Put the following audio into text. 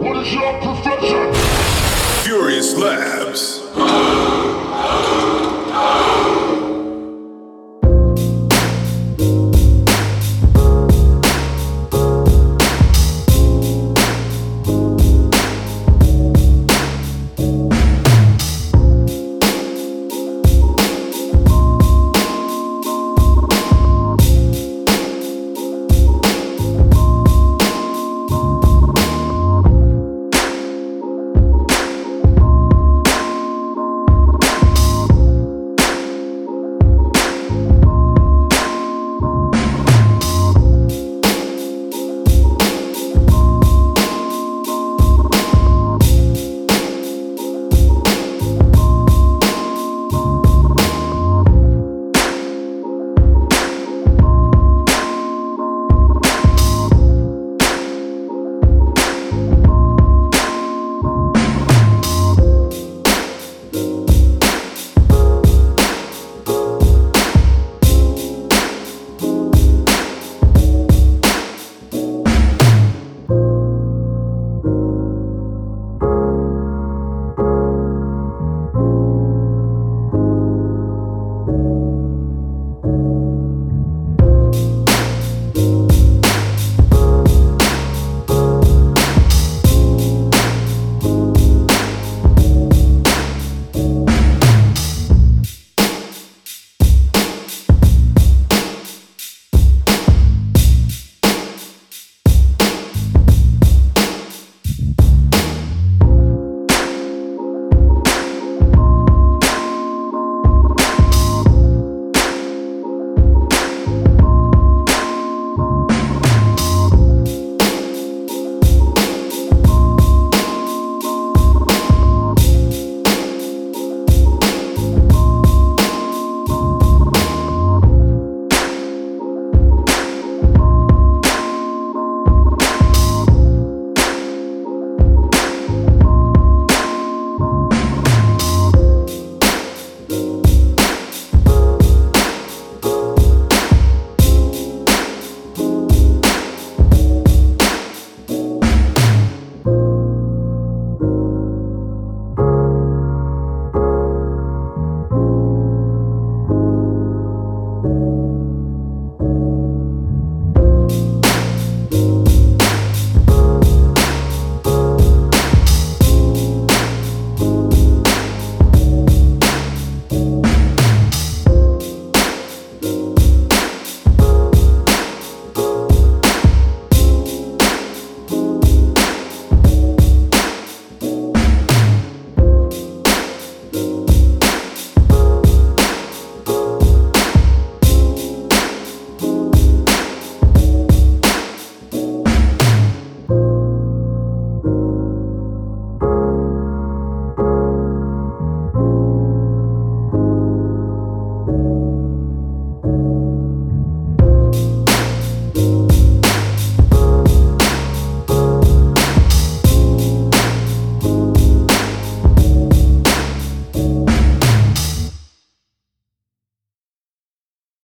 What is your profession? Furious Labs.